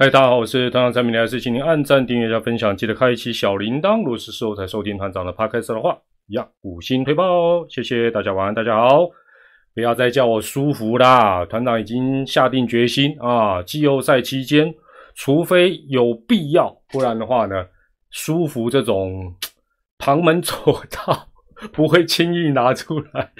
嗨，大家好，我是团长陈明来，是请您按赞、订阅加分享，记得开启小铃铛。如果是时候才收听团长的 podcast 的话，一样五星推爆哦，谢谢大家，晚安，大家好，不要再叫我舒服啦，团长已经下定决心啊，季后赛期间，除非有必要，不然的话呢，舒服这种 旁门左道不会轻易拿出来，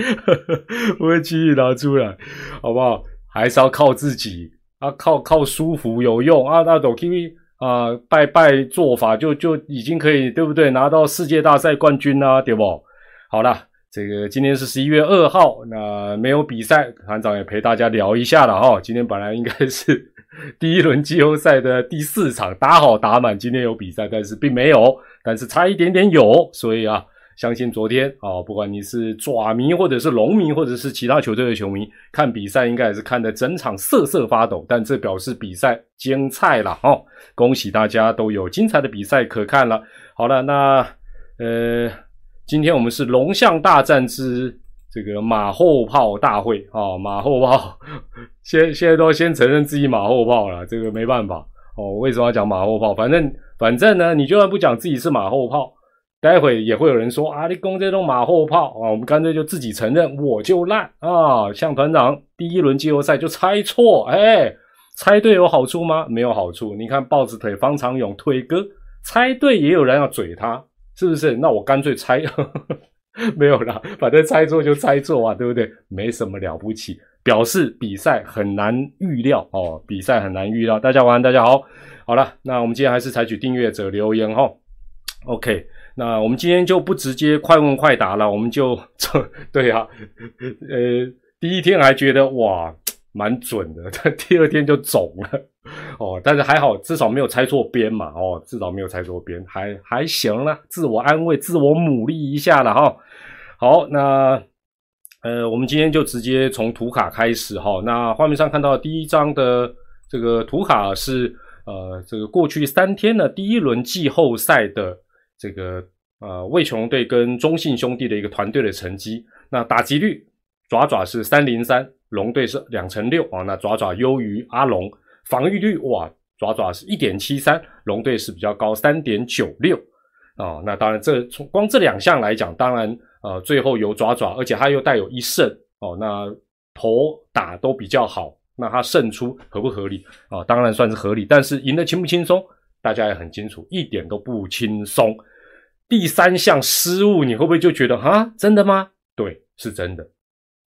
不会轻易拿出来，好不好？还是要靠自己。啊，靠靠舒服有用啊！那抖 K V 啊，拜拜做法就就已经可以，对不对？拿到世界大赛冠军啊，对不？好了，这个今天是十一月二号，那没有比赛，团长也陪大家聊一下了哈。今天本来应该是第一轮季后赛的第四场，打好打满，今天有比赛，但是并没有，但是差一点点有，所以啊。相信昨天啊，不管你是爪迷，或者是龙迷，或者是其他球队的球迷，看比赛应该也是看得整场瑟瑟发抖。但这表示比赛精彩了哦！恭喜大家都有精彩的比赛可看了。好了，那呃，今天我们是龙象大战之这个马后炮大会啊，马后炮，现现在都先承认自己马后炮了，这个没办法哦。为什么要讲马后炮？反正反正呢，你就算不讲自己是马后炮。待会也会有人说啊，你攻这种马后炮啊，我们干脆就自己承认我就烂啊。像团长第一轮季后赛就猜错，哎，猜对有好处吗？没有好处。你看豹子腿方长勇腿哥猜对也有人要嘴他，是不是？那我干脆猜，呵 呵没有啦，反正猜错就猜错啊，对不对？没什么了不起，表示比赛很难预料哦，比赛很难预料。大家晚安，大家好，好了，那我们今天还是采取订阅者留言哈，OK。那我们今天就不直接快问快答了，我们就对啊，呃，第一天还觉得哇蛮准的，但第二天就肿了哦。但是还好，至少没有猜错边嘛哦，至少没有猜错边，还还行了，自我安慰、自我鼓励一下了哈。好，那呃，我们今天就直接从图卡开始哈。那画面上看到第一张的这个图卡是呃，这个过去三天的第一轮季后赛的。这个呃，魏琼队跟中信兄弟的一个团队的成绩，那打击率爪爪是三零三，龙队是两成六啊，那爪爪优于阿龙。防御率哇，爪爪是一点七三，龙队是比较高三点九六啊。那当然，这从光这两项来讲，当然呃，最后有爪爪，而且他又带有一胜哦，那头打都比较好，那他胜出合不合理啊？当然算是合理，但是赢得轻不轻松？大家也很清楚，一点都不轻松。第三项失误，你会不会就觉得啊，真的吗？对，是真的。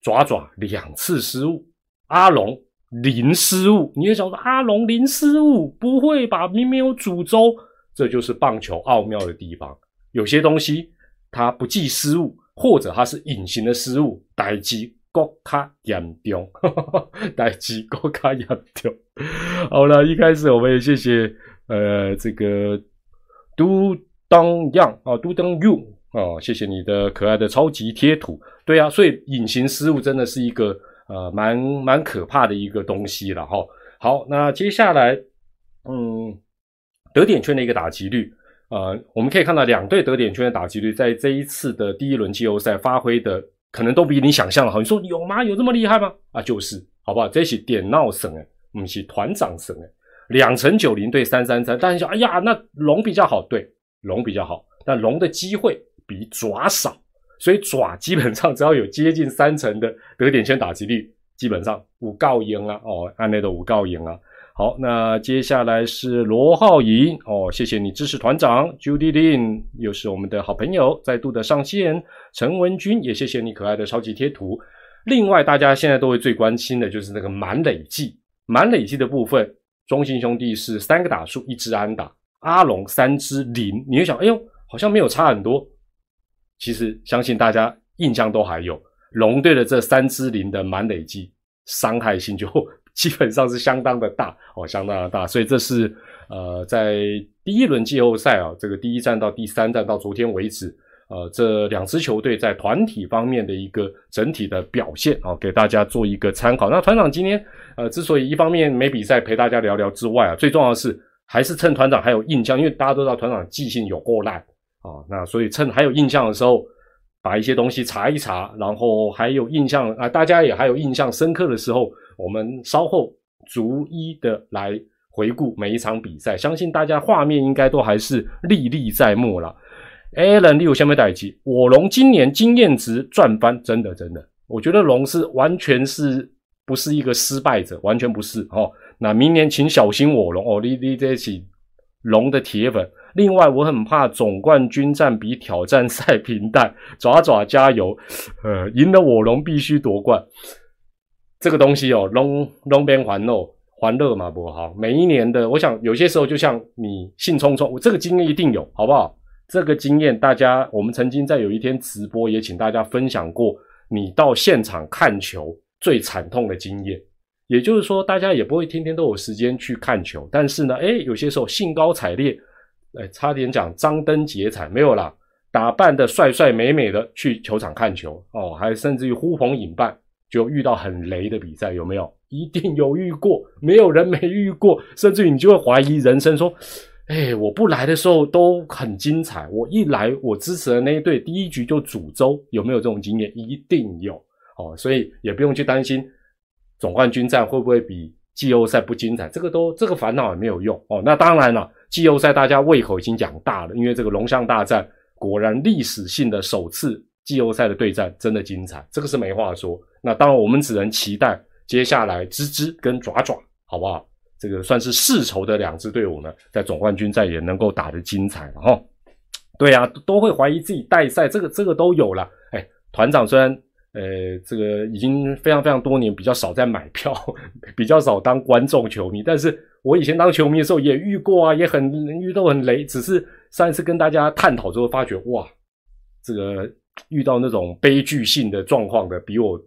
爪爪两次失误，阿龙零失误。你也想说阿龙零失误，不会吧？明明有主轴，这就是棒球奥妙的地方。有些东西它不计失误，或者它是隐形的失误，待机国卡严重，待机国卡严重。好了，一开始我们也谢谢。呃，这个都当样啊，都当 you 啊，谢谢你的可爱的超级贴图。对啊，所以隐形失误真的是一个呃蛮蛮可怕的一个东西了哈。好，那接下来嗯，得点圈的一个打击率呃，我们可以看到两队得点圈的打击率在这一次的第一轮季后赛发挥的可能都比你想象的好。你说有吗？有这么厉害吗？啊，就是好不好？这是点闹神哎，不是团长神哎。两成九零对三三三，大家想，哎呀，那龙比较好，对，龙比较好，但龙的机会比爪少，所以爪基本上只要有接近三成的得点圈打击率，基本上五告赢啊，哦，按内的五告赢啊。好，那接下来是罗浩颖，哦，谢谢你支持团长，Judy Lin 又是我们的好朋友，再度的上线，陈文君也谢谢你可爱的超级贴图。另外，大家现在都会最关心的就是那个满累计，满累计的部分。中信兄弟是三个打数，一支安打，阿龙三支零，你会想，哎呦，好像没有差很多。其实相信大家印象都还有，龙队的这三支零的满累计伤害性就 基本上是相当的大哦，相当的大。所以这是呃，在第一轮季后赛啊，这个第一站到第三站到昨天为止。呃，这两支球队在团体方面的一个整体的表现啊，给大家做一个参考。那团长今天呃，之所以一方面没比赛陪大家聊聊之外啊，最重要的是还是趁团长还有印象，因为大家都知道团长记性有够烂啊，那所以趁还有印象的时候，把一些东西查一查，然后还有印象啊，大家也还有印象深刻的时候，我们稍后逐一的来回顾每一场比赛，相信大家画面应该都还是历历在目了。Allen 有下面代记，我龙今年经验值赚翻，真的真的，我觉得龙是完全是不是一个失败者，完全不是哦。那明年请小心我龙哦，你你这起龙的铁粉。另外，我很怕总冠军战比挑战赛平淡，爪爪加油，呃，赢了我龙必须夺冠。这个东西哦，龙龙边环乐欢乐嘛不好。每一年的，我想有些时候就像你兴冲冲，我这个经验一定有，好不好？这个经验大家，我们曾经在有一天直播也请大家分享过，你到现场看球最惨痛的经验。也就是说，大家也不会天天都有时间去看球，但是呢，诶，有些时候兴高采烈。哎，差点讲张灯结彩没有啦，打扮的帅帅美美的去球场看球哦，还甚至于呼朋引伴，就遇到很雷的比赛，有没有？一定有遇过，没有人没遇过，甚至于你就会怀疑人生，说，哎，我不来的时候都很精彩，我一来，我支持的那一队第一局就煮粥，有没有这种经验？一定有哦，所以也不用去担心总冠军战会不会比季后赛不精彩，这个都这个烦恼也没有用哦。那当然了。季后赛大家胃口已经讲大了，因为这个龙象大战果然历史性的首次季后赛的对战真的精彩，这个是没话说。那当然我们只能期待接下来吱吱跟爪爪好不好？这个算是世仇的两支队伍呢，在总冠军赛也能够打得精彩了哈。对啊，都会怀疑自己带赛，这个这个都有了。哎，团长虽然呃这个已经非常非常多年比较少在买票，比较少当观众球迷，但是。我以前当球迷的时候也遇过啊，也很遇到很雷。只是上一次跟大家探讨之后，发觉哇，这个遇到那种悲剧性的状况的，比我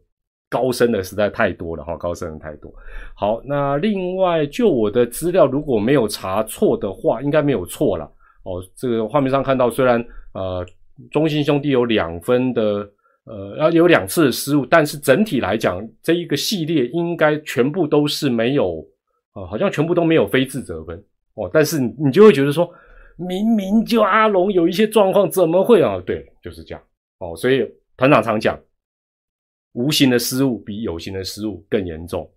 高深的实在太多了哈，高深的太多。好，那另外就我的资料，如果没有查错的话，应该没有错了哦。这个画面上看到，虽然呃中信兄弟有两分的呃，然后有两次的失误，但是整体来讲，这一个系列应该全部都是没有。哦，好像全部都没有非自责分哦，但是你你就会觉得说，明明就阿龙有一些状况，怎么会啊？对，就是这样哦。所以团长常讲，无形的失误比有形的失误更严重，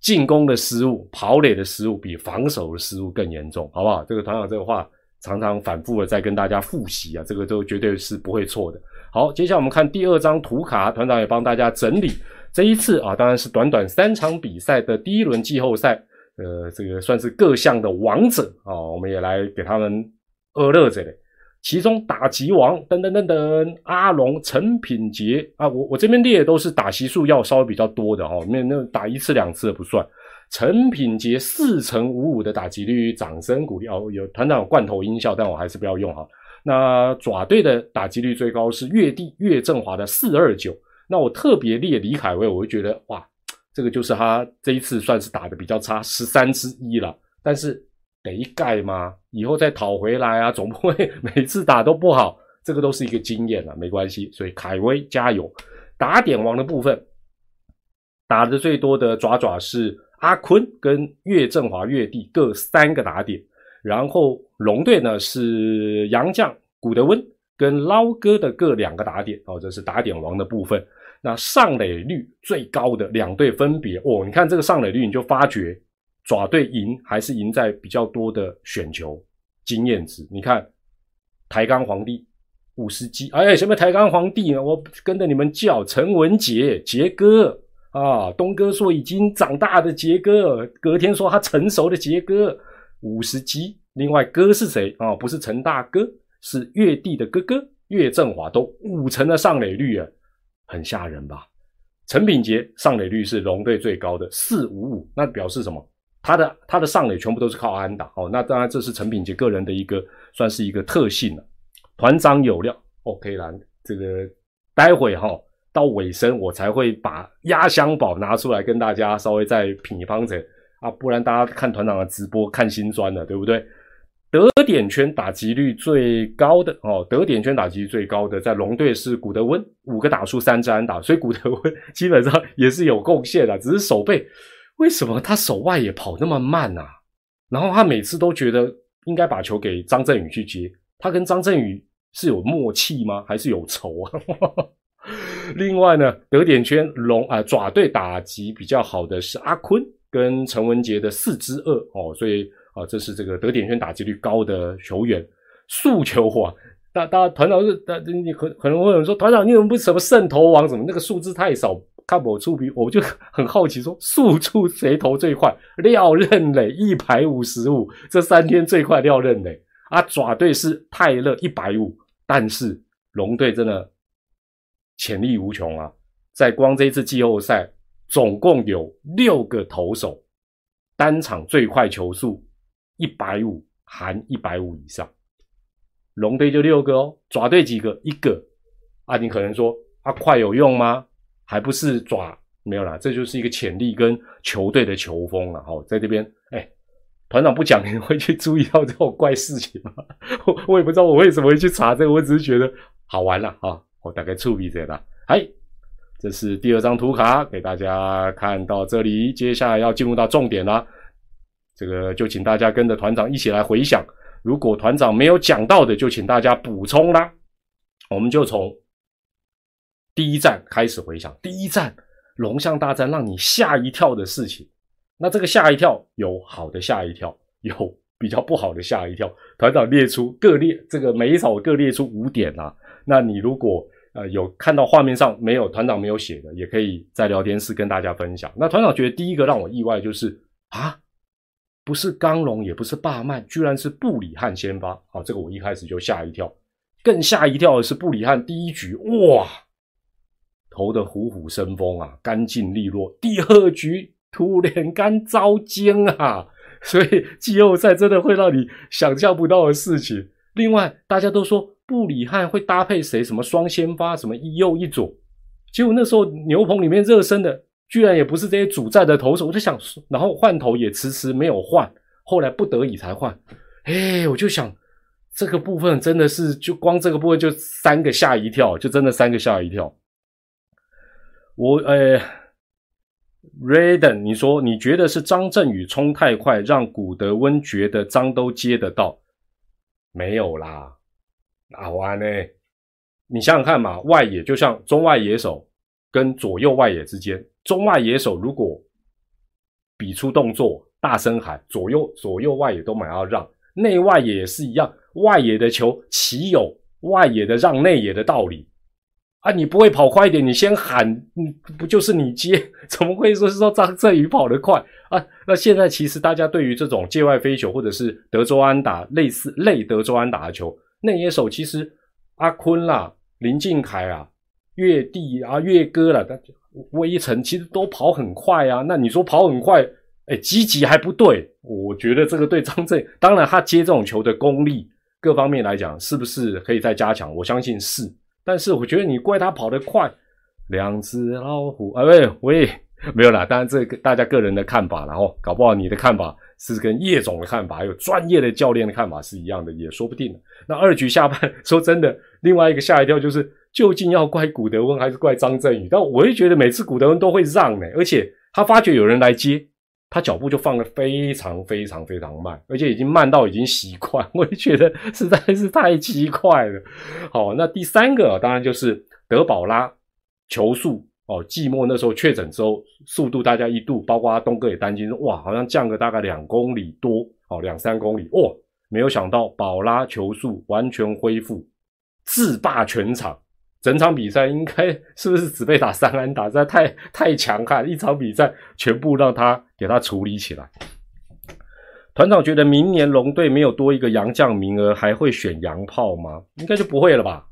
进攻的失误、跑垒的失误比防守的失误更严重，好不好？这个团长这个话常常反复的在跟大家复习啊，这个都绝对是不会错的。好，接下来我们看第二张图卡，团长也帮大家整理这一次啊，当然是短短三场比赛的第一轮季后赛。呃，这个算是各项的王者啊，我们也来给他们二乐这里。其中打击王等等等等，阿龙、陈品杰啊，我我这边列的都是打席数要稍微比较多的哦，那那打一次两次的不算。陈品杰四乘五五的打击率，掌声鼓励哦。有团长有罐头音效，但我还是不要用哈。那爪队的打击率最高是岳地岳振华的四二九，那我特别列李凯威，我会觉得哇。这个就是他这一次算是打的比较差，十三之一了。但是得盖吗？以后再讨回来啊，总不会 每次打都不好。这个都是一个经验了，没关系。所以凯威加油！打点王的部分，打的最多的爪爪是阿坤跟岳振华、岳帝各三个打点。然后龙队呢是杨将古德温跟捞哥的各两个打点。哦，这是打点王的部分。那上垒率最高的两队分别哦，你看这个上垒率，你就发觉爪队赢还是赢在比较多的选球经验值。你看抬杠皇帝五十击，哎，什么抬杠皇帝呢？我跟着你们叫陈文杰杰哥啊，东哥说已经长大的杰哥，隔天说他成熟的杰哥五十击。另外哥是谁啊？不是陈大哥，是岳帝的哥哥岳振华，都五成的上垒率啊。很吓人吧？陈品杰上垒率是龙队最高的四五五，那表示什么？他的他的上垒全部都是靠安打哦。那当然这是陈品杰个人的一个算是一个特性了。团长有料，OK 啦。这个待会哈到尾声我才会把压箱宝拿出来跟大家稍微再品一方子啊，不然大家看团长的直播看心酸了，对不对？得点圈打击率最高的哦，得点圈打击率最高的在龙队是古德温，五个打数三支安打，所以古德温基本上也是有贡献的，只是手背为什么他手外也跑那么慢啊？然后他每次都觉得应该把球给张振宇去接，他跟张振宇是有默契吗？还是有仇啊？另外呢，得点圈龙啊爪队打击比较好的是阿坤跟陈文杰的四之二哦，所以啊，这是这个得点圈打击率高的球员。速球王，大大团长是，大你可可能会有人说，团长你怎么不什么胜投王什么那个数字太少，看我出比，我就很好奇说，速出谁投最快？廖任磊一百五十五，这三天最快廖任磊啊，爪队是泰勒一百五，但是龙队真的潜力无穷啊，在光这一次季后赛，总共有六个投手单场最快球速一百五，含一百五以上。龙队就六个哦，爪队几个？一个啊！你可能说啊，快有用吗？还不是爪没有啦，这就是一个潜力跟球队的球风了。好，在这边，哎，团长不讲，你会去注意到这种怪事情吗？我 我也不知道我为什么会去查这个，我只是觉得好玩了啊！我大概触笔这啦。哎，这是第二张图卡，给大家看到这里，接下来要进入到重点啦。这个就请大家跟着团长一起来回想。如果团长没有讲到的，就请大家补充啦。我们就从第一站开始回想。第一站龙象大战让你吓一跳的事情，那这个吓一跳有好的吓一跳，有比较不好的吓一跳。团长列出各列这个每一场各列出五点啊。那你如果呃有看到画面上没有团长没有写的，也可以在聊天室跟大家分享。那团长觉得第一个让我意外就是啊。不是刚龙，也不是霸曼，居然是布里汉先发。好，这个我一开始就吓一跳。更吓一跳的是布里汉第一局，哇，投的虎虎生风啊，干净利落。第二局突然干遭惊啊，所以季后赛真的会让你想象不到的事情。另外，大家都说布里汉会搭配谁？什么双先发？什么一右一左？结果那时候牛棚里面热身的。居然也不是这些主战的投手，我就想，然后换头也迟迟没有换，后来不得已才换。哎，我就想，这个部分真的是，就光这个部分就三个吓一跳，就真的三个吓一跳。我，呃 r a d e n 你说你觉得是张振宇冲太快，让古德温觉得张都接得到？没有啦，哪完呢？你想想看嘛，外野就像中外野手跟左右外野之间。中外野手如果比出动作，大声喊，左右左右外野都蛮要让，内外野也是一样，外野的球岂有外野的让内野的道理啊？你不会跑快一点，你先喊，你不就是你接？怎么会说是说张振宇跑得快啊？那现在其实大家对于这种界外飞球或者是德州安打类似类德州安打的球，内野手其实阿坤啦、林敬凯啊、岳帝啊、岳哥了，微尘其实都跑很快啊，那你说跑很快，哎，积极还不对，我觉得这个对张震，当然他接这种球的功力各方面来讲，是不是可以再加强？我相信是，但是我觉得你怪他跑得快，两只老虎，哎喂喂，没有啦，当然这个大家个人的看法，然后搞不好你的看法是跟叶总的看法，还有专业的教练的看法是一样的，也说不定。那二局下半，说真的，另外一个吓一跳就是。究竟要怪古德温还是怪张振宇？但我会觉得每次古德温都会让呢，而且他发觉有人来接，他脚步就放得非常非常非常慢，而且已经慢到已经习惯。我就觉得实在是太奇怪了。好，那第三个当然就是德保拉球速哦，季末那时候确诊之后，速度大家一度，包括东哥也担心说，哇，好像降个大概两公里多，哦，两三公里，哇，没有想到保拉球速完全恢复，自霸全场。整场比赛应该是不是只被打三安打？实在太太强悍，一场比赛全部让他给他处理起来。团长觉得明年龙队没有多一个洋将名额，还会选洋炮吗？应该就不会了吧？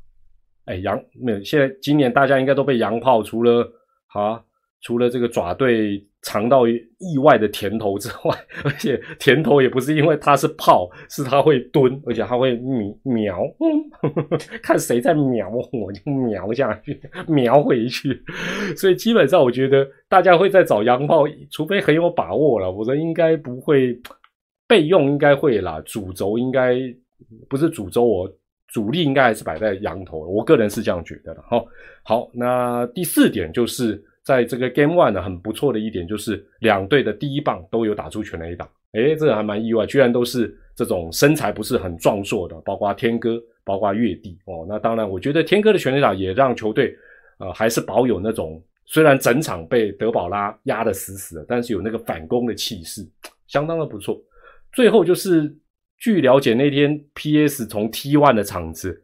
哎，洋没有，现在今年大家应该都被洋炮，除了啊。除了这个爪队尝到意外的甜头之外，而且甜头也不是因为它是炮，是它会蹲，而且它会瞄，看谁在瞄我就瞄下去，瞄回去。所以基本上我觉得大家会在找洋炮，除非很有把握了，否则应该不会备用，应该会啦。主轴应该不是主轴，我主力应该还是摆在羊头，我个人是这样觉得的。好，好，那第四点就是。在这个 Game One 呢，很不错的一点就是两队的第一棒都有打出全垒打，诶，这个还蛮意外，居然都是这种身材不是很壮硕的，包括天哥，包括月帝哦。那当然，我觉得天哥的全垒打也让球队呃还是保有那种虽然整场被德保拉压得死死的，但是有那个反攻的气势，相当的不错。最后就是据了解，那天 P.S. 从 T1 的场子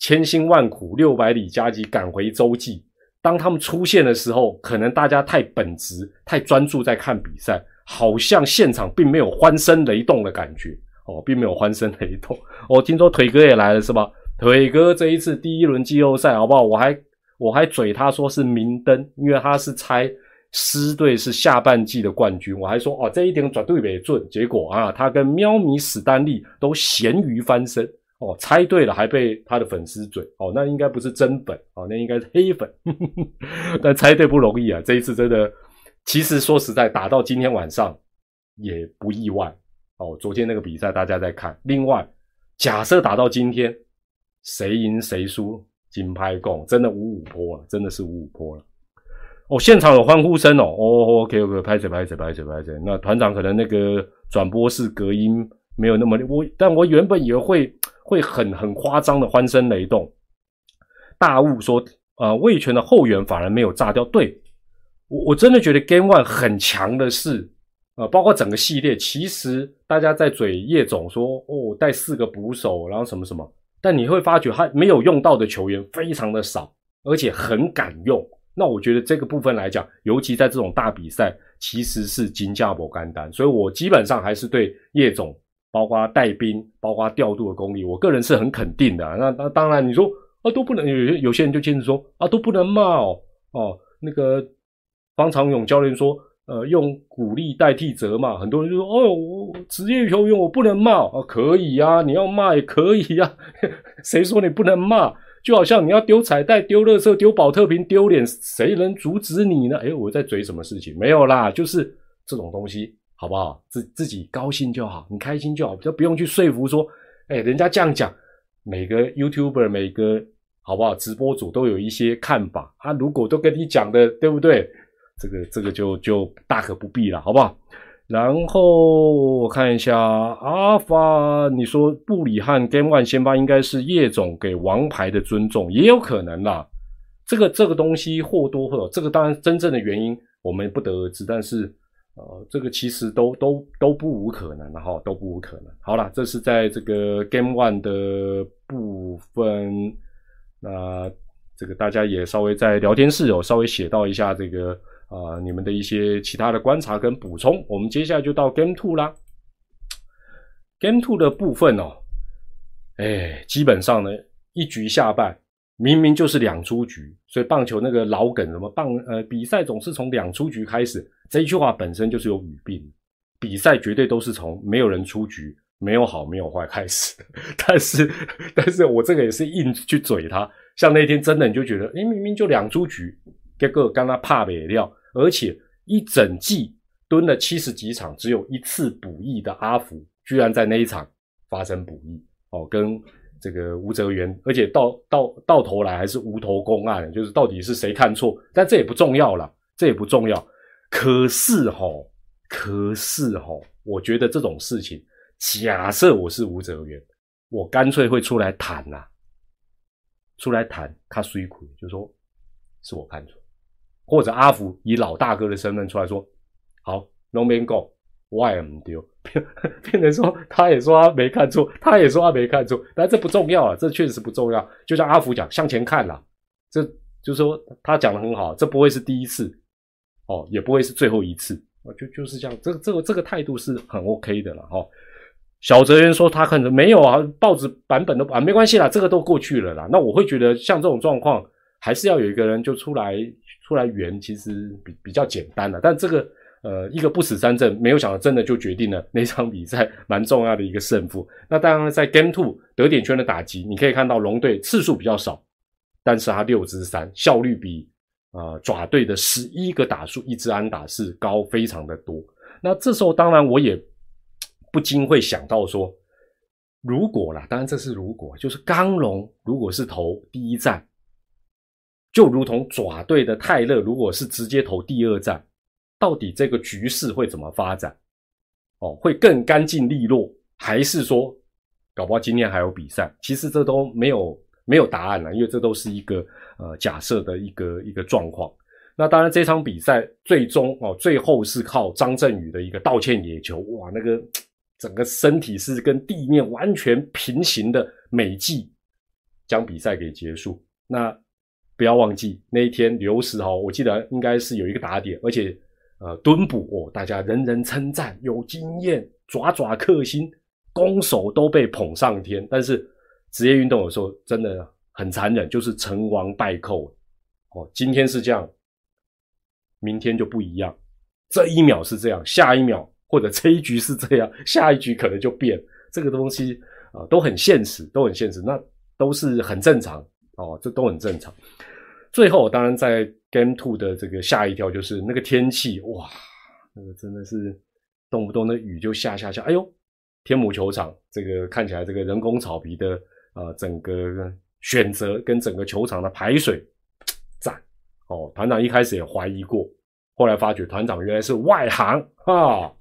千辛万苦六百里加急赶回洲际，当他们出现的时候，可能大家太本职、太专注在看比赛，好像现场并没有欢声雷动的感觉哦，并没有欢声雷动。哦，听说腿哥也来了是吧？腿哥这一次第一轮季后赛好不好？我还我还嘴他说是明灯，因为他是猜狮队是下半季的冠军。我还说哦这一点绝对没准。结果啊，他跟喵咪史丹利都咸鱼翻身哦，猜对了还被他的粉丝嘴哦，那应该不是真粉哦，那应该是黑粉。但猜对不容易啊，这一次真的，其实说实在打到今天晚上也不意外哦。昨天那个比赛大家在看，另外假设打到今天。谁赢谁输，金牌共真的五五坡了，真的是五五坡了。哦，现场有欢呼声哦，哦，OK OK，拍着拍着拍着拍着。那团长可能那个转播室隔音没有那么我，但我原本以为会会很很夸张的欢声雷动。大雾说，呃，魏权的后援反而没有炸掉。对我我真的觉得 Game One 很强的是，呃，包括整个系列，其实大家在嘴叶总说，哦，带四个捕手，然后什么什么。但你会发觉他没有用到的球员非常的少，而且很敢用。那我觉得这个部分来讲，尤其在这种大比赛，其实是金价博干单。所以我基本上还是对叶总，包括带兵，包括调度的功力，我个人是很肯定的。那那当然，你说啊都不能有些有些人就坚持说啊都不能骂哦哦。那个方长勇教练说。呃，用鼓励代替责骂，很多人就说：“哦，我职业球员我不能骂啊，可以呀，你要骂也可以呀，谁说你不能骂？就好像你要丢彩带、丢垃圾、丢保特瓶丢脸，谁能阻止你呢？哎，我在嘴什么事情？没有啦，就是这种东西，好不好？自自己高兴就好，你开心就好，就不用去说服说，哎，人家这样讲，每个 YouTuber、每个好不好直播主都有一些看法，他如果都跟你讲的，对不对？”这个这个就就大可不必了，好不好？然后我看一下阿发，你说布里汉 Game One 先发应该是叶总给王牌的尊重，也有可能啦。这个这个东西或多或少，这个当然真正的原因我们不得而知，但是呃，这个其实都都都不无可能，哈，都不无可能。好了，这是在这个 Game One 的部分，那这个大家也稍微在聊天室有稍微写到一下这个。啊，你们的一些其他的观察跟补充，我们接下来就到 Game Two 啦。Game Two 的部分哦，哎，基本上呢，一局下半明明就是两出局，所以棒球那个老梗什么棒呃，比赛总是从两出局开始，这一句话本身就是有语病。比赛绝对都是从没有人出局，没有好没有坏开始。但是，但是我这个也是硬去嘴他，像那天真的你就觉得，哎，明明就两出局。结果刚刚怕没料，而且一整季蹲了七十几场，只有一次补役的阿福，居然在那一场发生补役哦，跟这个吴泽源，而且到到到头来还是无头公案，就是到底是谁看错？但这也不重要了，这也不重要。可是哈，可是哈，我觉得这种事情，假设我是吴泽源，我干脆会出来谈呐，出来谈他水苦，就说是我看错。或者阿福以老大哥的身份出来说：“好，No man go，我也唔丢。”变成说他也说他没看错，他也说他没看错，但这不重要啊，这确实不重要。就像阿福讲，向前看啦，这就是说他讲的很好，这不会是第一次哦，也不会是最后一次就就是这样，这个这个这个态度是很 OK 的了哈。小泽人说他可能没有啊，报纸版本都啊没关系啦，这个都过去了啦。那我会觉得像这种状况，还是要有一个人就出来。出来圆其实比比较简单的，但这个呃一个不死三阵，没有想到真的就决定了那场比赛蛮重要的一个胜负。那当然在 Game Two 得点圈的打击，你可以看到龙队次数比较少，但是他六支三效率比啊爪队的十一个打数一支安打是高非常的多。那这时候当然我也不禁会想到说，如果啦，当然这是如果，就是刚龙如果是投第一战。就如同爪队的泰勒，如果是直接投第二战，到底这个局势会怎么发展？哦，会更干净利落，还是说搞不好今天还有比赛？其实这都没有没有答案了，因为这都是一个呃假设的一个一个状况。那当然，这场比赛最终哦，最后是靠张振宇的一个道歉野球，哇，那个整个身体是跟地面完全平行的美技，将比赛给结束。那不要忘记那一天刘石豪，我记得应该是有一个打点，而且呃蹲捕哦，大家人人称赞有经验，爪爪克星，攻守都被捧上天。但是职业运动有时候真的很残忍，就是成王败寇哦。今天是这样。明天就不一样，这一秒是这样，下一秒或者这一局是这样，下一局可能就变。这个东西啊，都很现实，都很现实，那都是很正常哦，这都很正常。最后，当然在 Game Two 的这个吓一跳，就是那个天气，哇，那个真的是动不动那雨就下下下。哎呦，天母球场这个看起来这个人工草皮的啊，整个选择跟整个球场的排水。赞哦，团长一开始也怀疑过，后来发觉团长原来是外行啊，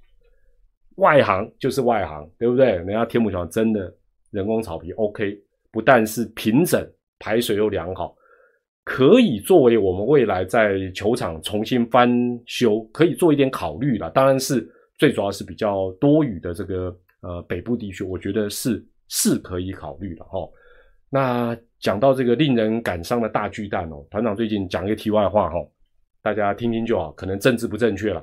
外行就是外行，对不对？人家天母桥真的人工草皮 OK，不但是平整，排水又良好，可以作为我们未来在球场重新翻修，可以做一点考虑了。当然是最主要是比较多雨的这个呃北部地区，我觉得是是可以考虑的哈。那讲到这个令人感伤的大巨蛋哦，团长最近讲一个题外话哈，大家听听就好，可能政治不正确了，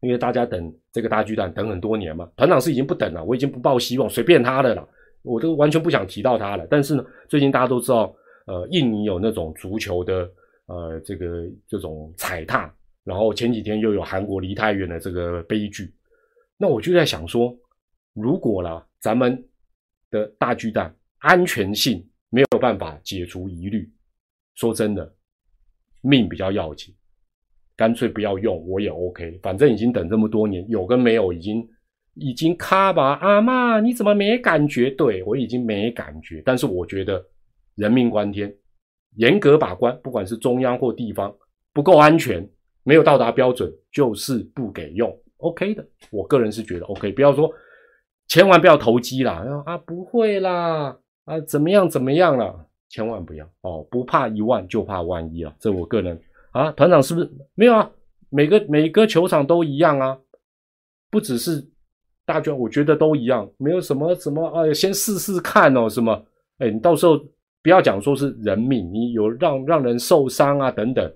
因为大家等这个大巨蛋等很多年嘛，团长是已经不等了，我已经不抱希望，随便他的了，我都完全不想提到他了。但是呢，最近大家都知道，呃，印尼有那种足球的呃这个这种踩踏，然后前几天又有韩国离太远的这个悲剧，那我就在想说，如果啦咱们的大巨蛋。安全性没有办法解除疑虑，说真的，命比较要紧，干脆不要用我也 OK，反正已经等这么多年，有跟没有已经已经卡吧。阿妈你怎么没感觉？对我已经没感觉，但是我觉得人命关天，严格把关，不管是中央或地方不够安全，没有到达标准就是不给用，OK 的。我个人是觉得 OK，不要说千万不要投机啦，啊不会啦。啊，怎么样？怎么样了？千万不要哦！不怕一万，就怕万一了。这我个人啊，团长是不是没有啊？每个每个球场都一样啊，不只是大圈，我觉得都一样，没有什么什么哎，先试试看哦，什么哎，你到时候不要讲说是人命，你有让让人受伤啊等等，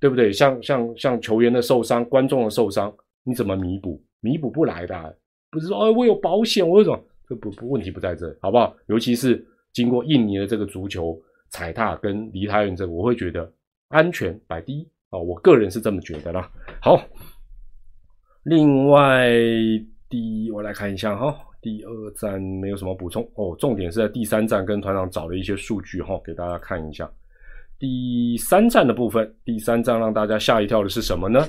对不对？像像像球员的受伤，观众的受伤，你怎么弥补？弥补不来的，不是说哎，我有保险，我有什么？这不不问题不在这，好不好？尤其是。经过印尼的这个足球踩踏跟离台远这，我会觉得安全摆第一啊，我个人是这么觉得啦。好，另外第一我来看一下哈，第二站没有什么补充哦，重点是在第三站跟团长找了一些数据哈，给大家看一下。第三站的部分，第三站让大家吓一跳的是什么呢？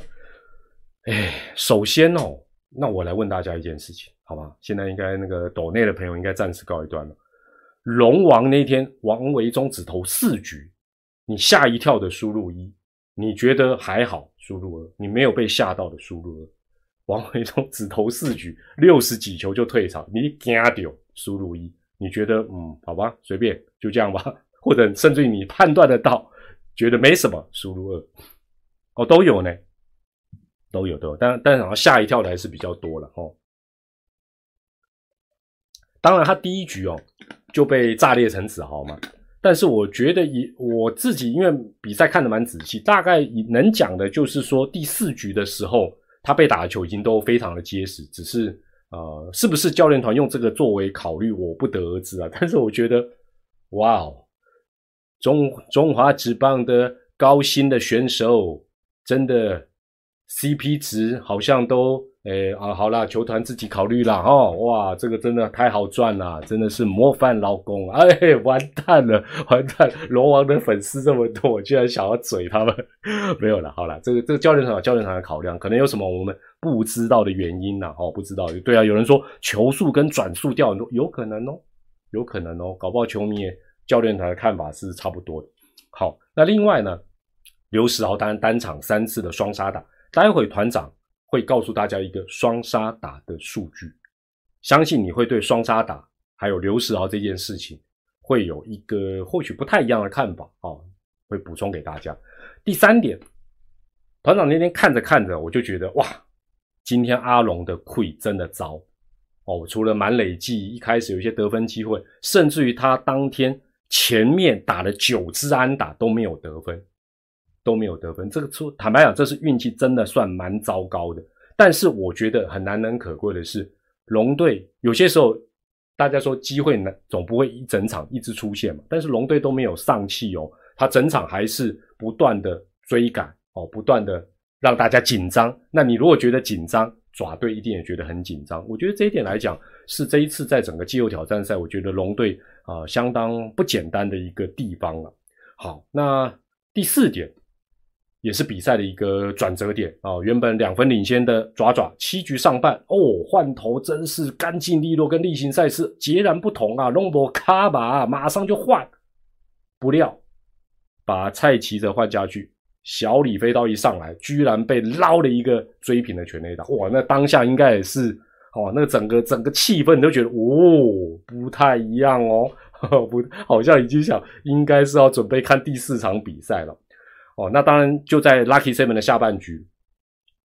哎，首先哦，那我来问大家一件事情，好吧？现在应该那个岛内的朋友应该暂时告一段了。龙王那天，王维忠只投四局，你吓一跳的输入一，你觉得还好？输入二，你没有被吓到的输入二。王维忠只投四局，六十几球就退场，你惊掉输入一，你觉得嗯，好吧，随便就这样吧，或者甚至于你判断得到，觉得没什么输入二，哦，都有呢，都有都有，但但好像吓一跳的还是比较多了哦。当然，他第一局哦。就被炸裂成子豪嘛？但是我觉得以我自己，因为比赛看得蛮仔细，大概能讲的就是说，第四局的时候他被打的球已经都非常的结实，只是呃，是不是教练团用这个作为考虑，我不得而知啊。但是我觉得，哇哦，中中华职棒的高薪的选手，真的 CP 值好像都。哎啊，好啦，球团自己考虑啦，哦，哇，这个真的太好赚了，真的是模范劳工，哎，完蛋了，完蛋，龙王的粉丝这么多，我居然想要嘴他们，没有了，好了，这个这个教练团有教练团的考量，可能有什么我们不知道的原因呢？哦，不知道，对啊，有人说球速跟转速掉很多，有可能哦，有可能哦，搞不好球迷教练团的看法是差不多的。好，那另外呢，刘石豪单单场三次的双杀打，待会团长。会告诉大家一个双杀打的数据，相信你会对双杀打还有刘石豪这件事情会有一个或许不太一样的看法啊，会补充给大家。第三点，团长那天看着看着，我就觉得哇，今天阿龙的溃真的糟哦。除了满累计一开始有一些得分机会，甚至于他当天前面打了九支安打都没有得分，都没有得分。这个出坦白讲，这是运气真的算蛮糟糕的。但是我觉得很难能可贵的是，龙队有些时候。大家说机会呢，总不会一整场一直出现嘛。但是龙队都没有丧气哦，他整场还是不断的追赶哦，不断的让大家紧张。那你如果觉得紧张，爪队一定也觉得很紧张。我觉得这一点来讲，是这一次在整个季后挑战赛，我觉得龙队啊相当不简单的一个地方了。好，那第四点。也是比赛的一个转折点啊！原本两分领先的爪爪，七局上半哦，换头真是干净利落，跟例行赛事截然不同啊！龙博卡吧，马上就换，不料把蔡奇泽换下去，小李飞刀一上来，居然被捞了一个追平的全垒打，哇！那当下应该也是哦，那个整个整个气氛都觉得哦，不太一样哦，不，好像已经想应该是要准备看第四场比赛了。哦，那当然就在 Lucky Seven 的下半局，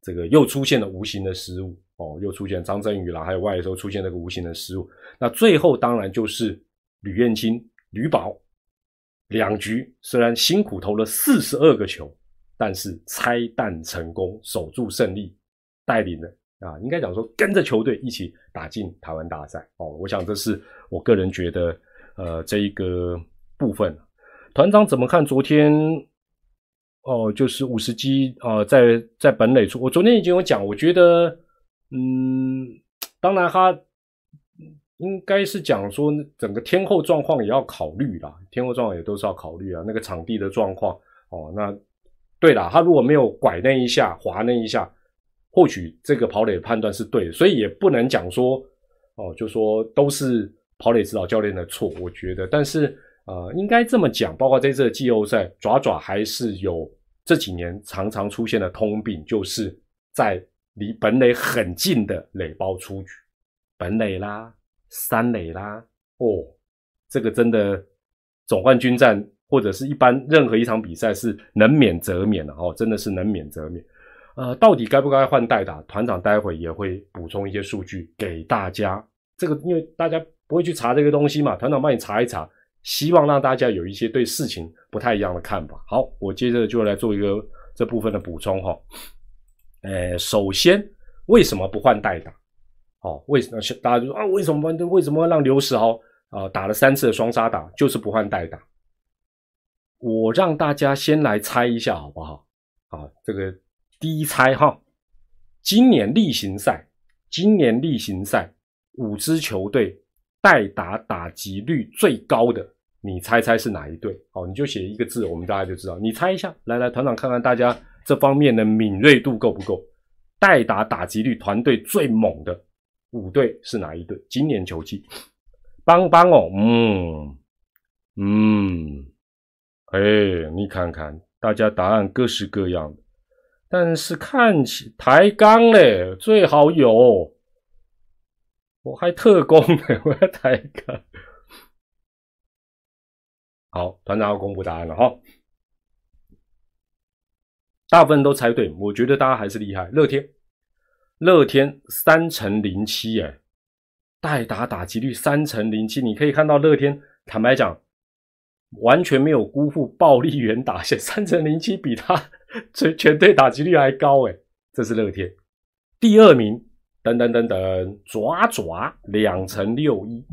这个又出现了无形的失误哦，又出现张振宇啦，还有外野时候出现那个无形的失误。那最后当然就是吕彦青、吕宝两局虽然辛苦投了四十二个球，但是拆弹成功，守住胜利，带领了啊，应该讲说跟着球队一起打进台湾大赛哦。我想这是我个人觉得呃这一个部分，团长怎么看昨天？哦，就是五十击啊，在在本垒处。我昨天已经有讲，我觉得，嗯，当然他应该是讲说整个天后状况也要考虑啦，天后状况也都是要考虑啊，那个场地的状况。哦，那对了，他如果没有拐那一下，滑那一下，或许这个跑垒判断是对的，所以也不能讲说，哦，就说都是跑垒指导教练的错。我觉得，但是呃，应该这么讲，包括这次的季后赛，爪爪还是有。这几年常常出现的通病，就是在离本垒很近的垒包出局，本垒啦、三垒啦，哦，这个真的总冠军战或者是一般任何一场比赛是能免则免的哦，真的是能免则免。呃，到底该不该换代打？团长待会也会补充一些数据给大家。这个因为大家不会去查这个东西嘛，团长帮你查一查。希望让大家有一些对事情不太一样的看法。好，我接着就来做一个这部分的补充哈。呃，首先为什么不换代打？哦，为什么大家就说啊？为什么为什么让刘世豪啊打了三次的双杀打，就是不换代打？我让大家先来猜一下好不好？啊，这个第一猜哈。今年例行赛，今年例行赛五支球队代打打击率最高的。你猜猜是哪一队？好，你就写一个字，我们大家就知道。你猜一下，来来，团长看看大家这方面的敏锐度够不够？代打打击率团队最猛的五队是哪一队？今年球季，邦邦哦，嗯嗯，哎，你看看，大家答案各式各样的，但是看起抬杠嘞，最好有，我还特工呢，我还抬杠。好，团长要公布答案了哈。大部分都猜对，我觉得大家还是厉害。乐天，乐天三乘零七，哎，代打打击率三乘零七，你可以看到乐天，坦白讲，完全没有辜负暴力员打线，三乘零七比他 全全队打击率还高，哎，这是乐天。第二名，等等等等，爪爪两乘六一，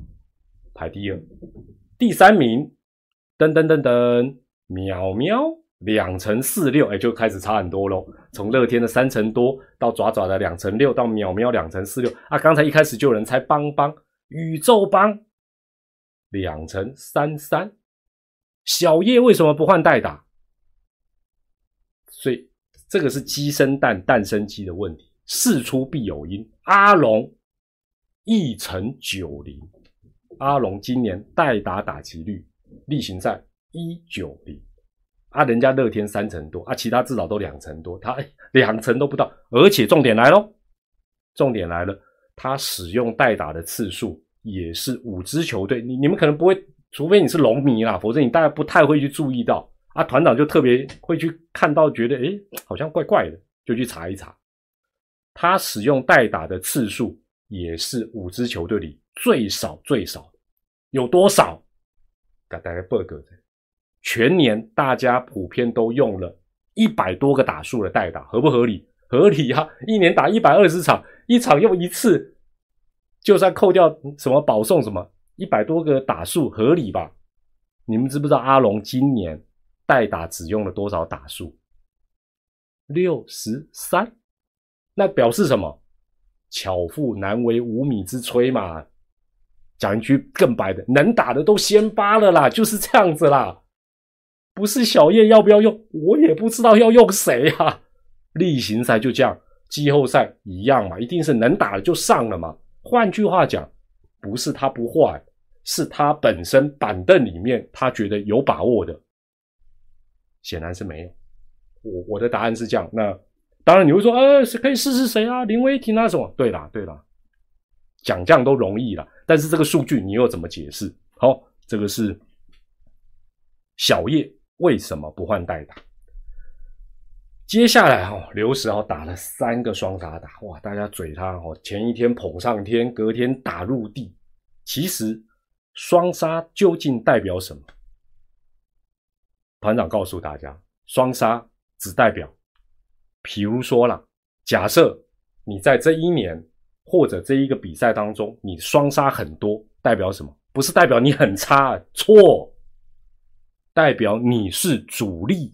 排第二。第三名。噔噔噔噔，喵喵，两成四六，哎，就开始差很多喽。从乐天的三成多到爪爪的两成六，到喵喵两成四六啊。刚才一开始就有人猜邦邦宇宙邦两成三三，小叶为什么不换代打？所以这个是鸡生蛋，蛋生鸡的问题，事出必有因。阿龙一成九零，阿龙今年代打打击率。例行赛一九零啊，人家乐天三成多啊，其他至少都两成多，他两成都不到。而且重点来喽，重点来了，他使用代打的次数也是五支球队，你你们可能不会，除非你是龙迷啦，否则你大概不太会去注意到啊，团长就特别会去看到，觉得诶好像怪怪的，就去查一查。他使用代打的次数也是五支球队里最少最少，有多少？给大家报个，全年大家普遍都用了一百多个打数的代打，合不合理？合理啊！一年打一百二十场，一场用一次，就算扣掉什么保送什么，一百多个打数合理吧？你们知不知道阿龙今年代打只用了多少打数？六十三，那表示什么？巧妇难为无米之炊嘛。讲一句更白的，能打的都先扒了啦，就是这样子啦。不是小叶要不要用，我也不知道要用谁啊。例行赛就这样，季后赛一样嘛，一定是能打的就上了嘛。换句话讲，不是他不坏，是他本身板凳里面他觉得有把握的，显然是没有。我我的答案是这样。那当然你会说，呃，可以试试谁啊？林威霆啊什么？对啦对啦，讲这样都容易了，但是这个数据你又怎么解释？好，这个是小叶为什么不换代打？接下来哈，刘石豪打了三个双杀打，哇！大家嘴他哦，前一天捧上天，隔天打入地。其实双杀究竟代表什么？团长告诉大家，双杀只代表，比如说了，假设你在这一年或者这一个比赛当中，你双杀很多，代表什么？不是代表你很差，错，代表你是主力。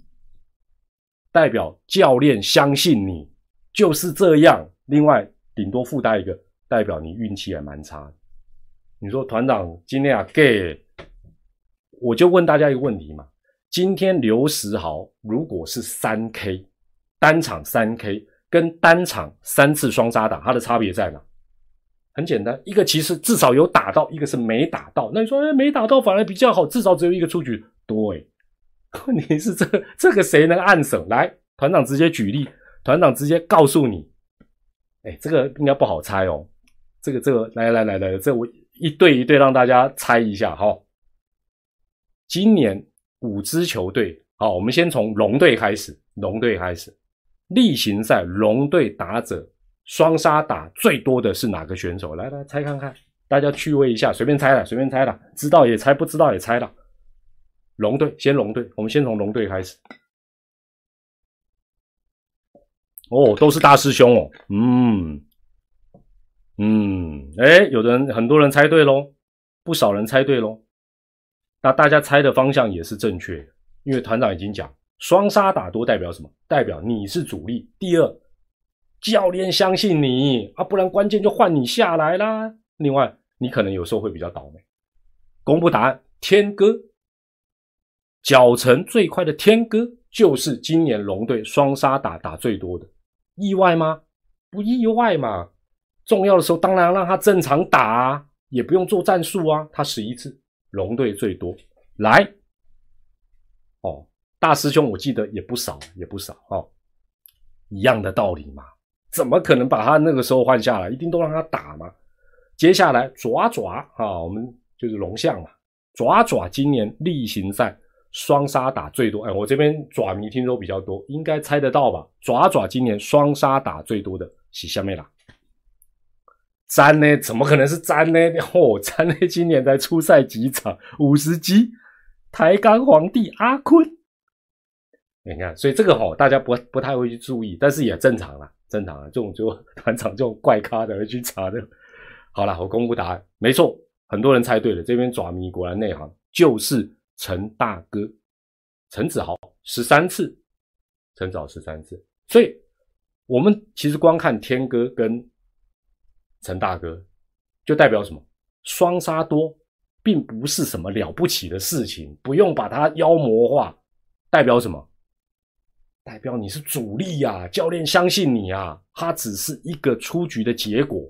代表教练相信你就是这样，另外顶多附带一个代表你运气也蛮差。你说团长今天啊，gay，我就问大家一个问题嘛：今天刘石豪如果是三 K 单场三 K，跟单场三次双杀打，它的差别在哪？很简单，一个其实至少有打到，一个是没打到。那你说，哎，没打到反而比较好，至少只有一个出局。对。问题是这这个谁能按手？来，团长直接举例，团长直接告诉你，哎，这个应该不好猜哦。这个这个，来来来来，这我一对一对让大家猜一下哈。今年五支球队，好，我们先从龙队开始，龙队开始，例行赛龙队打者双杀打最多的是哪个选手？来来猜看看，大家趣味一下，随便猜了，随便猜了，知道也猜，不知道也猜了。龙队先，龙队，我们先从龙队开始。哦，都是大师兄哦，嗯嗯，哎，有的人很多人猜对喽，不少人猜对喽。那大家猜的方向也是正确，因为团长已经讲，双杀打多代表什么？代表你是主力。第二，教练相信你啊，不然关键就换你下来啦。另外，你可能有时候会比较倒霉。公布答案，天哥。脚程最快的天哥就是今年龙队双杀打打最多的，意外吗？不意外嘛。重要的时候当然让他正常打，啊，也不用做战术啊。他十一次，龙队最多。来，哦，大师兄，我记得也不少，也不少哦。一样的道理嘛，怎么可能把他那个时候换下来？一定都让他打嘛。接下来爪爪啊，我们就是龙象嘛。爪爪今年例行赛。双杀打最多，哎，我这边爪迷听说比较多，应该猜得到吧？爪爪今年双杀打最多的是下面啦。詹呢？怎么可能是詹呢？哦，詹呢？今年才出赛几场，五十级，抬杠皇帝阿坤。你看，所以这个哈，大家不不太会去注意，但是也正常啦，正常啊，这种就 团长这种怪咖的会去查的。好了，我公布答案，没错，很多人猜对了，这边爪迷果然内行，就是。陈大哥，陈子豪十三次，陈子豪十三次，所以我们其实光看天哥跟陈大哥，就代表什么？双杀多，并不是什么了不起的事情，不用把它妖魔化。代表什么？代表你是主力呀，教练相信你啊，他只是一个出局的结果，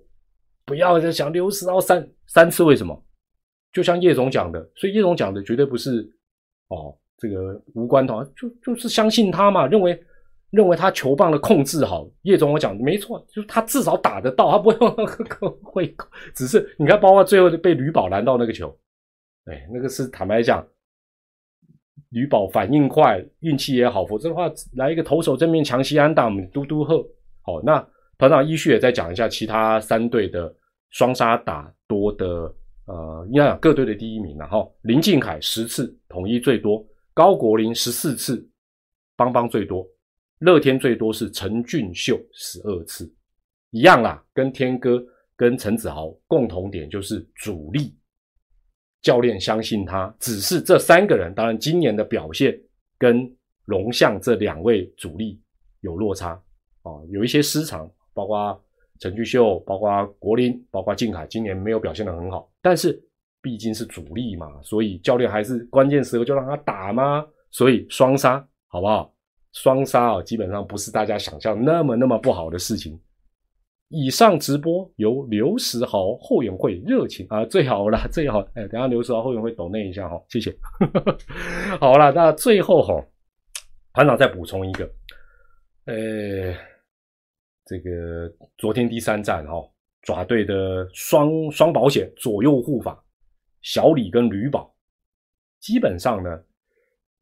不要再想六十到三三次，为什么？就像叶总讲的，所以叶总讲的绝对不是哦，这个无关的，就就是相信他嘛，认为认为他球棒的控制好。叶总我讲没错，就是他至少打得到，他不会 会，只是你看，包括最后被吕宝拦到那个球，哎，那个是坦白讲，吕宝反应快，运气也好，否则的话来一个投手正面强袭安打，我们嘟嘟喝。好，那团长依序也再讲一下其他三队的双杀打多的，呃，应该讲各队的第一名然后林敬凯十次，统一最多；高国林十四次，邦邦最多；乐天最多是陈俊秀十二次，一样啦，跟天哥跟陈子豪共同点就是主力。教练相信他，只是这三个人，当然今年的表现跟龙象这两位主力有落差啊，有一些失常，包括陈俊秀，包括国林，包括靖海，今年没有表现的很好。但是毕竟是主力嘛，所以教练还是关键时候就让他打吗？所以双杀好不好？双杀啊，基本上不是大家想象那么那么不好的事情。以上直播由刘石豪后援会热情啊，最好了，最好哎，等下刘石豪后援会抖那一下哈，谢谢。好了，那最后哈，团长再补充一个，呃，这个昨天第三站哈，爪队的双双保险左右护法小李跟吕宝，基本上呢。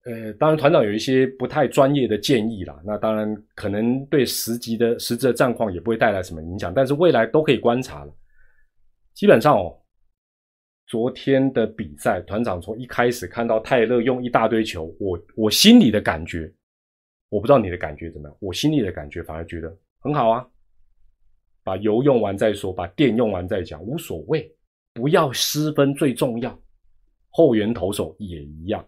呃，当然，团长有一些不太专业的建议啦。那当然，可能对实际的实质的战况也不会带来什么影响。但是未来都可以观察了。基本上哦，昨天的比赛，团长从一开始看到泰勒用一大堆球，我我心里的感觉，我不知道你的感觉怎么样。我心里的感觉反而觉得很好啊，把油用完再说，把电用完再讲，无所谓，不要失分最重要。后援投手也一样。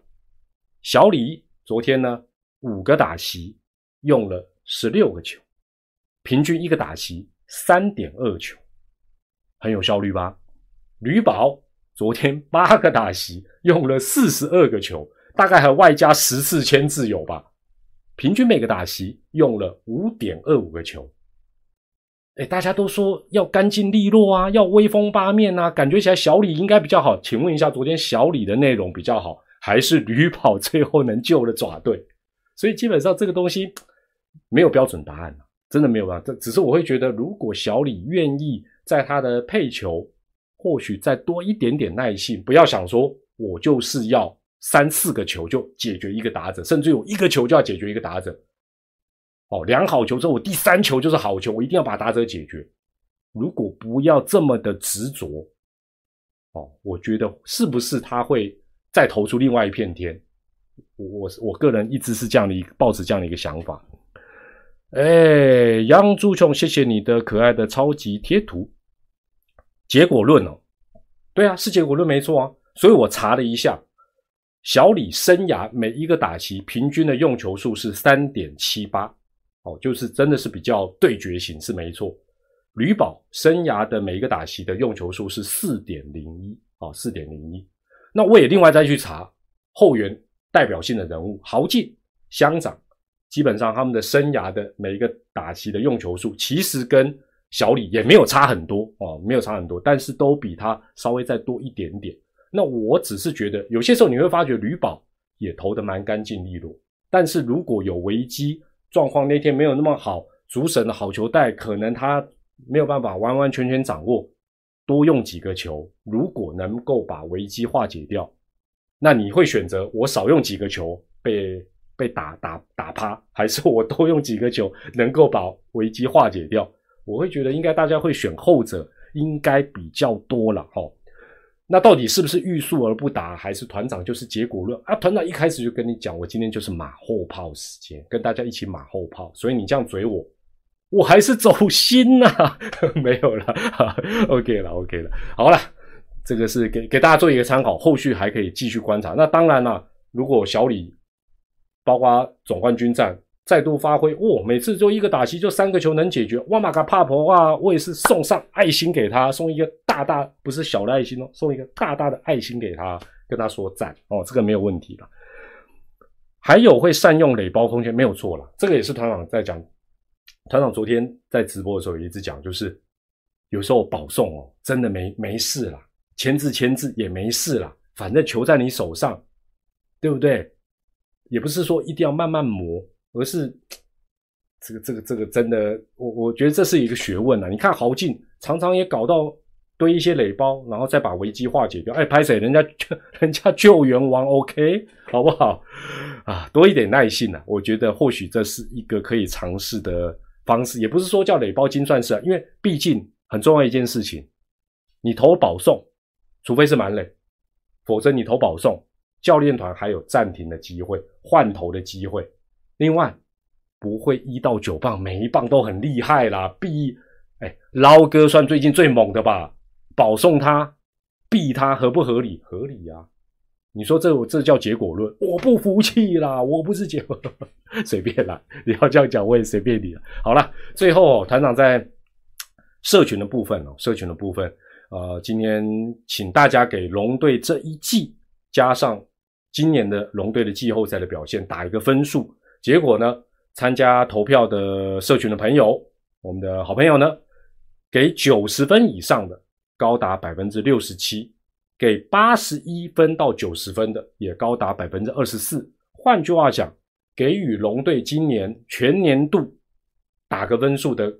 小李昨天呢，五个打席用了十六个球，平均一个打席三点二球，很有效率吧？吕宝昨天八个打席用了四十二个球，大概还外加十次签字有吧？平均每个打席用了五点二五个球。哎，大家都说要干净利落啊，要威风八面啊，感觉起来小李应该比较好。请问一下，昨天小李的内容比较好？还是吕跑最后能救了爪队，所以基本上这个东西没有标准答案真的没有办法。这只是我会觉得，如果小李愿意在他的配球，或许再多一点点耐性，不要想说我就是要三四个球就解决一个打者，甚至有一个球就要解决一个打者。哦，两好球之后，我第三球就是好球，我一定要把打者解决。如果不要这么的执着，哦，我觉得是不是他会？再投出另外一片天，我我我个人一直是这样的一个抱持这样的一个想法。哎，杨朱琼，谢谢你的可爱的超级贴图。结果论哦，对啊，是结果论没错啊。所以我查了一下，小李生涯每一个打席平均的用球数是三点七八，哦，就是真的是比较对决型是没错。吕宝生涯的每一个打席的用球数是四点零一，啊，四点零一。那我也另外再去查后援代表性的人物，豪进、乡长，基本上他们的生涯的每一个打席的用球数，其实跟小李也没有差很多哦，没有差很多，但是都比他稍微再多一点点。那我只是觉得，有些时候你会发觉吕宝也投的蛮干净利落，但是如果有危机状况，那天没有那么好，主审的好球带可能他没有办法完完全全掌握。多用几个球，如果能够把危机化解掉，那你会选择我少用几个球被被打打打趴，还是我多用几个球能够把危机化解掉？我会觉得应该大家会选后者，应该比较多了哈。那到底是不是欲速而不达，还是团长就是结果论啊？团长一开始就跟你讲，我今天就是马后炮时间，跟大家一起马后炮，所以你这样嘴我。我还是走心呐，没有了，OK 了，OK 了，好了，这个是给给大家做一个参考，后续还可以继续观察。那当然了，如果小李，包括总冠军战再度发挥，哦，每次就一个打击就三个球能解决，哇玛嘎帕婆啊，我也是送上爱心给他，送一个大大不是小的爱心哦，送一个大大的爱心给他，跟他说赞哦，这个没有问题的。还有会善用垒包空间，没有错了，这个也是团长在讲。团长昨天在直播的时候也一直讲，就是有时候保送哦，真的没没事啦，签字签字也没事啦，反正球在你手上，对不对？也不是说一定要慢慢磨，而是这个这个这个真的，我我觉得这是一个学问啊。你看豪进常常也搞到堆一些垒包，然后再把危机化解掉。哎，拍谁？人家 人家救援王 OK，好不好？啊，多一点耐性啊！我觉得或许这是一个可以尝试的方式，也不是说叫垒包金算式啊，因为毕竟很重要一件事情，你投保送，除非是满垒，否则你投保送，教练团还有暂停的机会、换头的机会。另外，不会一到九棒，每一棒都很厉害啦。必，哎，捞哥算最近最猛的吧？保送他，避他，合不合理？合理呀。你说这我这叫结果论？我不服气啦！我不是结果，随便啦。你要这样讲，我也随便你了。好了，最后哦团长在社群的部分哦，社群的部分，呃，今天请大家给龙队这一季加上今年的龙队的季后赛的表现打一个分数。结果呢，参加投票的社群的朋友，我们的好朋友呢，给九十分以上的高达百分之六十七。给八十一分到九十分的也高达百分之二十四。换句话讲，给予龙队今年全年度打个分数的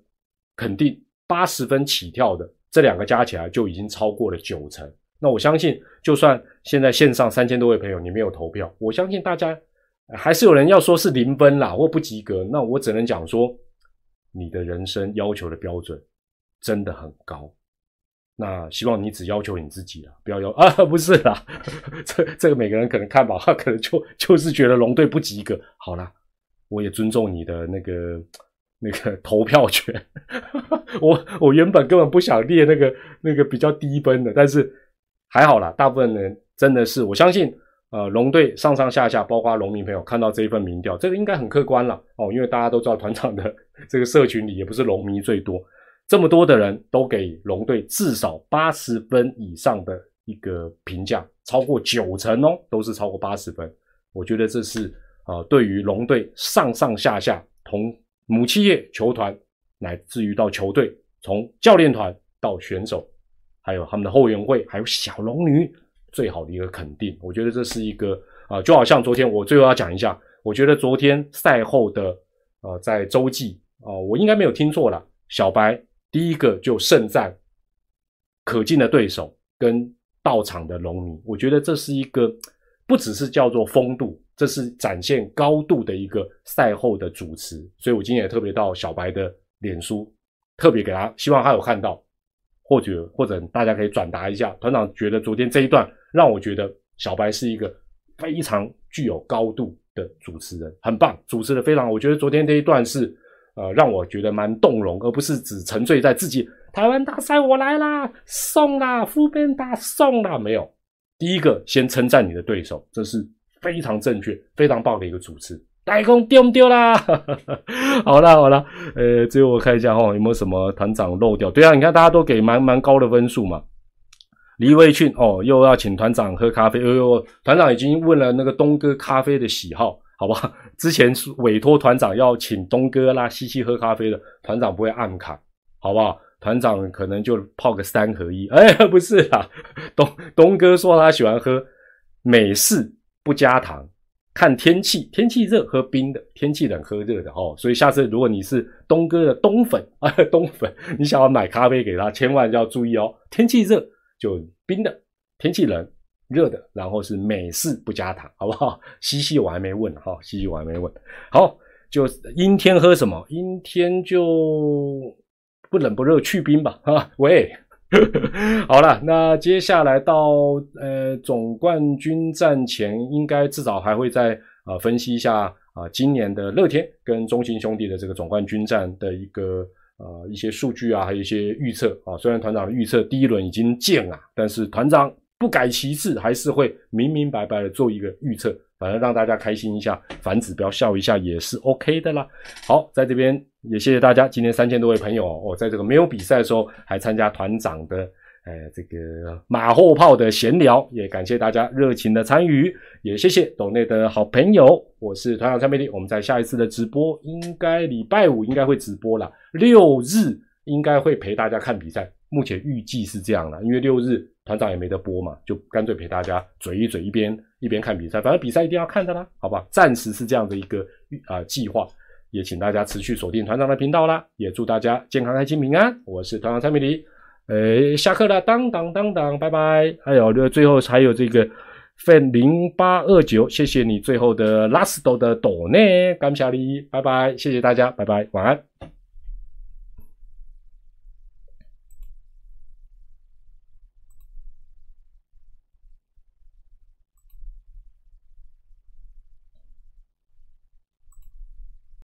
肯定八十分起跳的，这两个加起来就已经超过了九成。那我相信，就算现在线上三千多位朋友你没有投票，我相信大家还是有人要说是零分啦或不及格。那我只能讲说，你的人生要求的标准真的很高。那希望你只要求你自己了，不要要 啊，不是啦，这这个每个人可能看法，他 可能就就是觉得龙队不及格。好啦，我也尊重你的那个那个投票权。我我原本根本不想列那个那个比较低分的，但是还好啦，大部分人真的是我相信，呃，龙队上上下下，包括农民朋友看到这一份民调，这个应该很客观了哦，因为大家都知道团长的这个社群里也不是龙迷最多。这么多的人都给龙队至少八十分以上的一个评价，超过九成哦，都是超过八十分。我觉得这是啊，对于龙队上上下下，从母企业球团乃至于到球队，从教练团到选手，还有他们的后援会，还有小龙女，最好的一个肯定。我觉得这是一个啊，就好像昨天我最后要讲一下，我觉得昨天赛后的呃，在洲际啊，我应该没有听错了，小白。第一个就盛赞可敬的对手跟到场的龙迷，我觉得这是一个不只是叫做风度，这是展现高度的一个赛后的主持。所以我今天也特别到小白的脸书，特别给他，希望他有看到，或者或者大家可以转达一下。团长觉得昨天这一段让我觉得小白是一个非常具有高度的主持人，很棒，主持的非常。我觉得昨天这一段是。呃，让我觉得蛮动容，而不是只沉醉在自己台湾大赛我来啦，送啦，副边打送啦，没有。第一个先称赞你的对手，这是非常正确、非常棒的一个主持。大公丢不丢啦？好啦好啦，呃，最后我看一下哈，有没有什么团长漏掉？对啊，你看大家都给蛮蛮高的分数嘛。李卫俊哦，又要请团长喝咖啡，哎呦，团长已经问了那个东哥咖啡的喜好。好不好？之前委托团长要请东哥啦，西西喝咖啡的，团长不会暗卡，好不好？团长可能就泡个三合一。哎，不是啦，东东哥说他喜欢喝美式不加糖，看天气，天气热喝冰的，天气冷喝热的哦。所以下次如果你是东哥的东粉啊，东粉，你想要买咖啡给他，千万要注意哦。天气热就冰的，天气冷。热的，然后是美式不加糖，好不好？西西我还没问哈，西西我还没问。好，就阴天喝什么？阴天就不冷不热去冰吧。哈，喂，好了，那接下来到呃总冠军战前，应该至少还会再啊分析一下啊今年的乐天跟中信兄弟的这个总冠军战的一个呃一些数据啊，还有一些预测啊。虽然团长的预测第一轮已经见了，但是团长。不改其志，还是会明明白白的做一个预测，反正让大家开心一下，反指标笑一下也是 OK 的啦。好，在这边也谢谢大家，今天三千多位朋友，哦在这个没有比赛的时候还参加团长的，呃，这个马后炮的闲聊，也感谢大家热情的参与，也谢谢岛内的好朋友，我是团长蔡美丽，我们在下一次的直播，应该礼拜五应该会直播了，六日应该会陪大家看比赛，目前预计是这样了，因为六日。团长也没得播嘛，就干脆陪大家嘴一嘴，一边一边看比赛。反正比赛一定要看的啦，好吧？暂时是这样的一个啊计划，也请大家持续锁定团长的频道啦。也祝大家健康、开心、平安。我是团长蔡明黎，诶，下课了，当当当当，拜拜。还有，最后还有这个 fan 零八二九，谢谢你最后的 last 的朵呢，感谢你，拜拜，谢谢大家，拜拜，晚安。